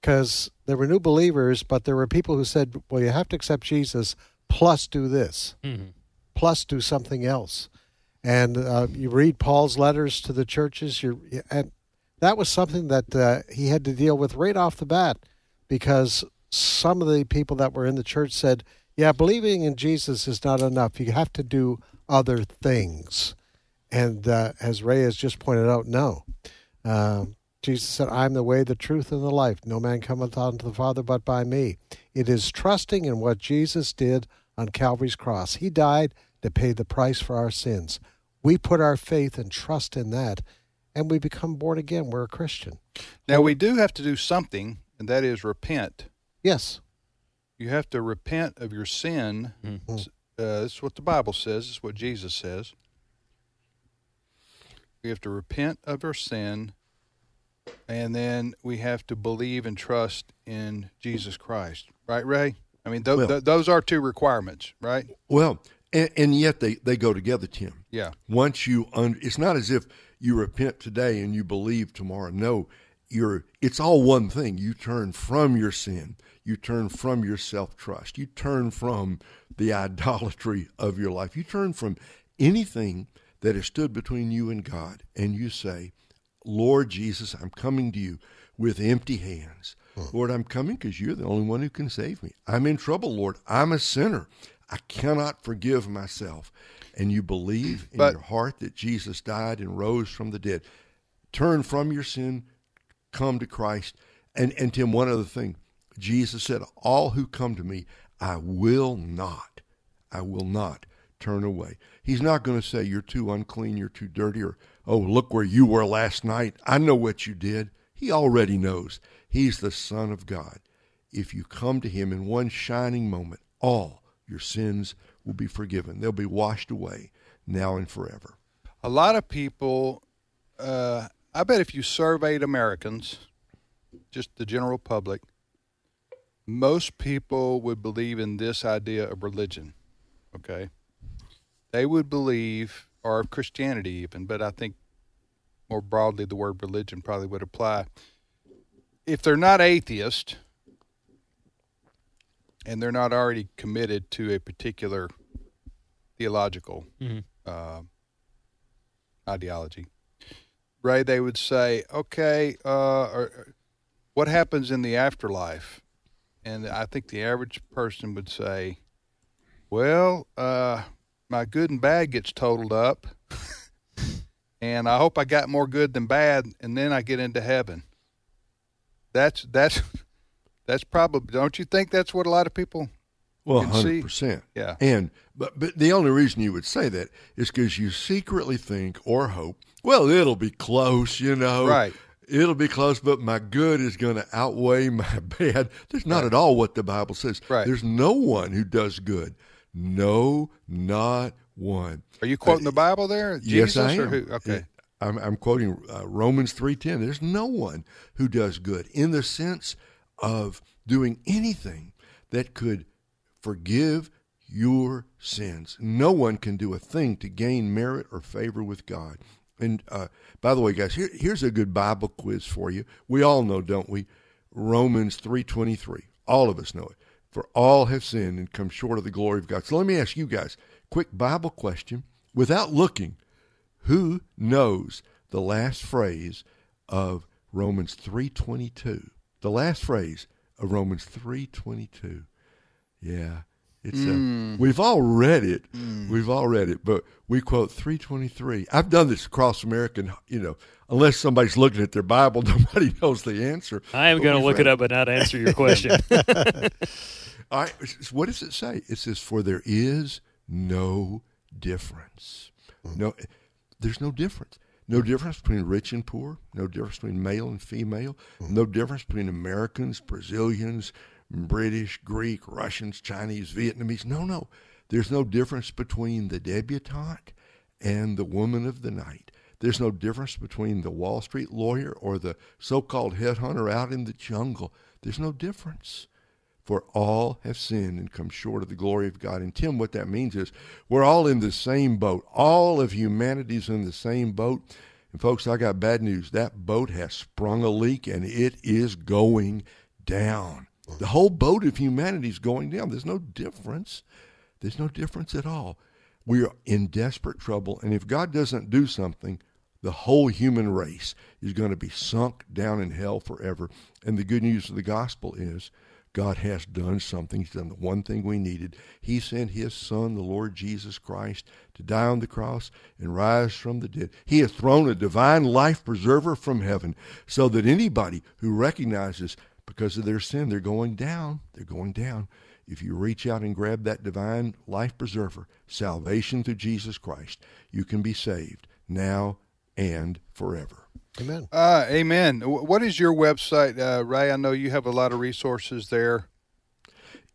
because there were new believers, but there were people who said, Well, you have to accept Jesus plus do this, Mhm. plus do something else. And uh, you read Paul's letters to the churches, and that was something that uh, he had to deal with right off the bat because some of the people that were in the church said, Yeah, believing in Jesus is not enough. You have to do other things. And uh, as Ray has just pointed out, no. Um Jesus said, I'm the way, the truth, and the life. No man cometh unto the Father but by me. It is trusting in what Jesus did on Calvary's cross. He died to pay the price for our sins. We put our faith and trust in that, and we become born again. We're a Christian. Now, we do have to do something, and that is repent. Yes. You have to repent of your sin. Mm-hmm. Uh, this is what the Bible says. This is what Jesus says. We have to repent of our sin, and then we have to believe and trust in Jesus Christ. Right, Ray? I mean, th- Well- th- those are two requirements, right? Well, and, and yet they, they go together, Tim. Yeah. Once you, un- it's not as if you repent today and you believe tomorrow. No, you're. It's all one thing. You turn from your sin. You turn from your self trust. You turn from the idolatry of your life. You turn from anything that has stood between you and God, and you say, Lord Jesus, I'm coming to you with empty hands. Lord, I'm coming because you're the only one who can save me. I'm in trouble, Lord. I'm a sinner. I cannot forgive myself. And you believe in But- your heart that Jesus died and rose from the dead. Turn from your sin, come to Christ. And, and Tim, one other thing Jesus said, All who come to me, I will not, I will not turn away. He's not going to say, You're too unclean, you're too dirty, or, Oh, look where you were last night. I know what you did. He already knows. He's the Son of God. If you come to Him in one shining moment, all your sins will be forgiven. They'll be washed away now and forever. A lot of people, uh, I bet if you surveyed Americans, just the general public, most people would believe in this idea of religion. Okay. They would believe, or of Christianity even, but I think more broadly the word religion probably would apply. If they're not atheist and they're not already committed to a particular theological Mhm. uh, ideology, Ray, they would say, okay, uh, or, what happens in the afterlife? And I think the average person would say, well, uh, my good and bad gets totaled up, and I hope I got more good than bad, and then I get into heaven. That's that's that's probably. Don't you think that's what a lot of people Well, hundred percent. Yeah. And but but the only reason you would say that is because you secretly think or hope, well, it'll be close, you know. Right. It'll be close, but my good is going to outweigh my bad. That's not at all what the Bible says. Right. There's no one who does good. No, not one. Are you quoting the Bible there? yes, I am. who? Okay. I'm, I'm quoting uh, Romans 3:10. There's no one who does good in the sense of doing anything that could forgive your sins. No one can do a thing to gain merit or favor with God. And uh, by the way, guys, here, here's a good Bible quiz for you. We all know, don't we? Romans 3:23. All of us know it. For all have sinned and come short of the glory of God. So let me ask you guys, quick Bible question, without looking. Who knows the last phrase of Romans 3:22? The last phrase of Romans 3:22. Yeah, it's Mm. uh, we've all read it. We've all read it, but we quote 323. I've done this across America, and, you know, unless somebody's looking at their Bible, nobody knows the answer. I am going to look read it up and not answer your question. all right, what does it say? It says, "For there is no difference. No, there's no difference. No difference between rich and poor. No difference between male and female. No difference between Americans, Brazilians, British, Greek, Russians, Chinese, Vietnamese. No, no. There's no difference between the debutante and the woman of the night. There's no difference between the Wall Street lawyer or the so-called headhunter out in the jungle. There's no difference. For all have sinned and come short of the glory of God. And Tim, what that means is we're all in the same boat. All of humanity's in the same boat. And folks, I got bad news. That boat has sprung a leak and it is going down. The whole boat of humanity is going down. There's no difference. There's no difference at all. We are in desperate trouble. And if God doesn't do something, the whole human race is going to be sunk down in hell forever. And the good news of the gospel is God has done something. He's done the one thing we needed. He sent His Son, the Lord Jesus Christ, to die on the cross and rise from the dead. He has thrown a divine life preserver from heaven so that anybody who recognizes because of their sin. They're going down. They're going down. If you reach out and grab that divine life preserver, salvation through Jesus Christ, you can be saved now and forever. Amen. Uh, amen. What is your website, uh, Ray? I know you have a lot of resources there.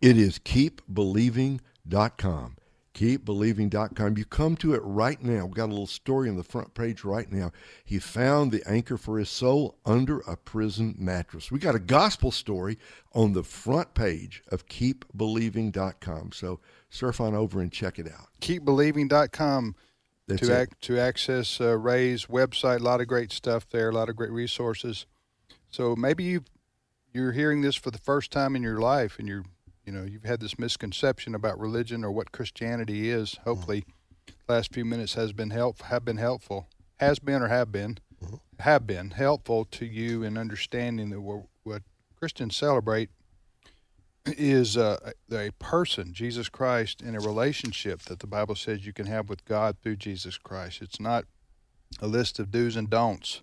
It is keepbelieving.com. Keepbelieving.com. You come to it right now. We've got a little story on the front page right now. He found the anchor for his soul under a prison mattress. We got a gospel story on the front page of keepbelieving.com. So surf on over and check it out. Keepbelieving.com That's to ac- to access uh, Ray's website. A lot of great stuff there. A lot of great resources. So maybe you you're hearing this for the first time in your life, and you're you know you've had this misconception about religion or what Christianity is. Hopefully, last few minutes has been help have been helpful. Has been or have been have been helpful to you in understanding that what, what Christians celebrate is uh, a person, Jesus Christ, in a relationship that the Bible says you can have with God through Jesus Christ. It's not a list of do's and don'ts.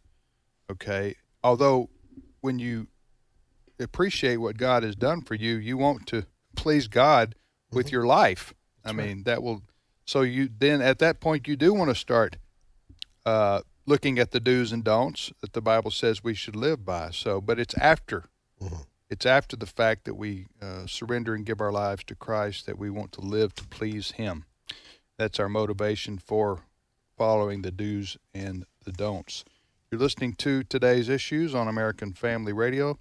Okay. Although, when you appreciate what God has done for you, you want to please God with your life. I mean, that will. So you then at that point you do want to start uh, looking at the do's and don'ts that the Bible says we should live by. So, but it's after it's after the fact that we uh, surrender and give our lives to Christ that we want to live to please Him. That's our motivation for following the do's and the don'ts. You're listening to today's issues on American Family Radio.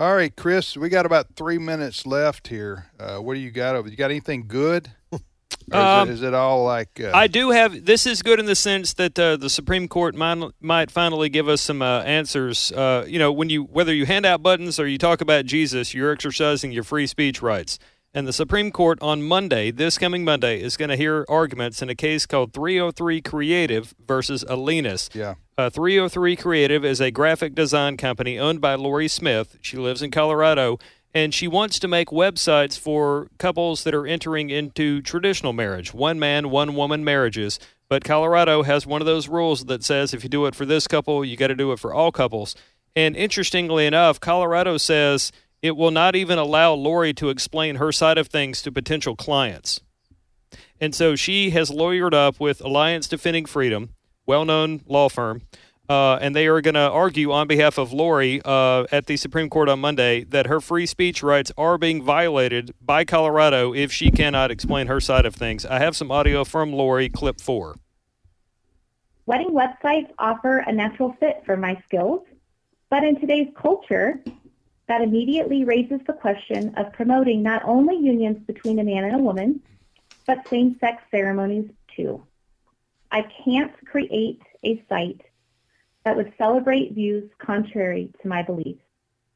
All right, Chris, we got about three minutes left here. Uh, what do you got over? You got anything good? Is, Um, it, is it all like? Uh, I do have. This is good in the sense that uh, the Supreme Court might, might finally give us some uh, answers. Uh, you know, when you whether you hand out buttons or you talk about Jesus, you're exercising your free speech rights. And the Supreme Court on Monday, this coming Monday, is going to hear arguments in a case called 303 Creative versus Elenis. Yeah. Uh, 303 Creative is a graphic design company owned by Lori Smith. She lives in Colorado, and she wants to make websites for couples that are entering into traditional marriage, one man, one woman marriages. But Colorado has one of those rules that says if you do it for this couple, you got to do it for all couples. And interestingly enough, Colorado says it will not even allow Lori to explain her side of things to potential clients. And so she has lawyered up with Alliance Defending Freedom, well known law firm, uh, and they are going to argue on behalf of Lori uh, at the Supreme Court on Monday that her free speech rights are being violated by Colorado if she cannot explain her side of things. I have some audio from Lori, clip four. Wedding websites offer a natural fit for my skills, but in today's culture, that immediately raises the question of promoting not only unions between a man and a woman, but same sex ceremonies too. I can't create a site that would celebrate views contrary to my beliefs.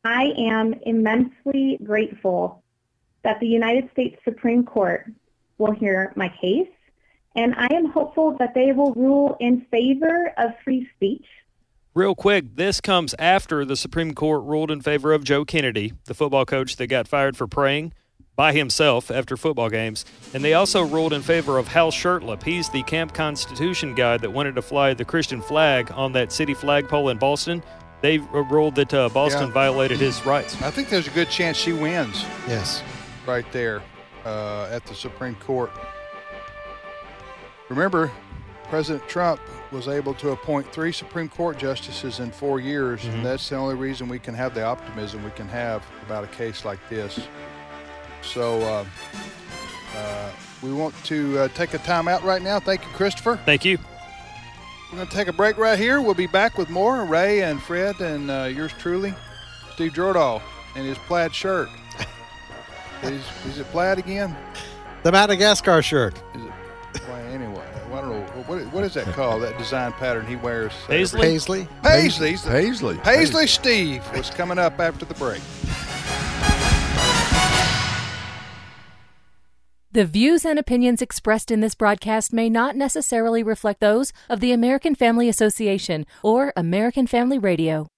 I am immensely grateful that the United States Supreme Court will hear my case, and I am hopeful that they will rule in favor of free speech Real quick, this comes after the Supreme Court ruled in favor of Joe Kennedy, the football coach that got fired for praying by himself after football games. And they also ruled in favor of Hal Shurtleff. He's the Camp Constitution guy that wanted to fly the Christian flag on that city flagpole in Boston. They ruled that uh, Boston Yeah. violated his rights. I think there's a good chance she wins. Yes. Right there uh, at the Supreme Court. Remember, President Trump was able to appoint three Supreme Court justices in four years, Mm-hmm. and that's the only reason we can have the optimism we can have about a case like this. So uh, uh, we want to uh, take a time out right now. Thank you, Christopher. Thank you. We're going to take a break right here. We'll be back with more. Ray and Fred and uh, yours truly, Steve Jordahl, and his plaid shirt. is, is it plaid again? The Madagascar shirt. Is it? Well, anyway, don't know. What, what is that called? That design pattern he wears? Paisley? Paisley? Paisley. Paisley. Paisley Steve was coming up after the break. The views and opinions expressed in this broadcast may not necessarily reflect those of the American Family Association or American Family Radio.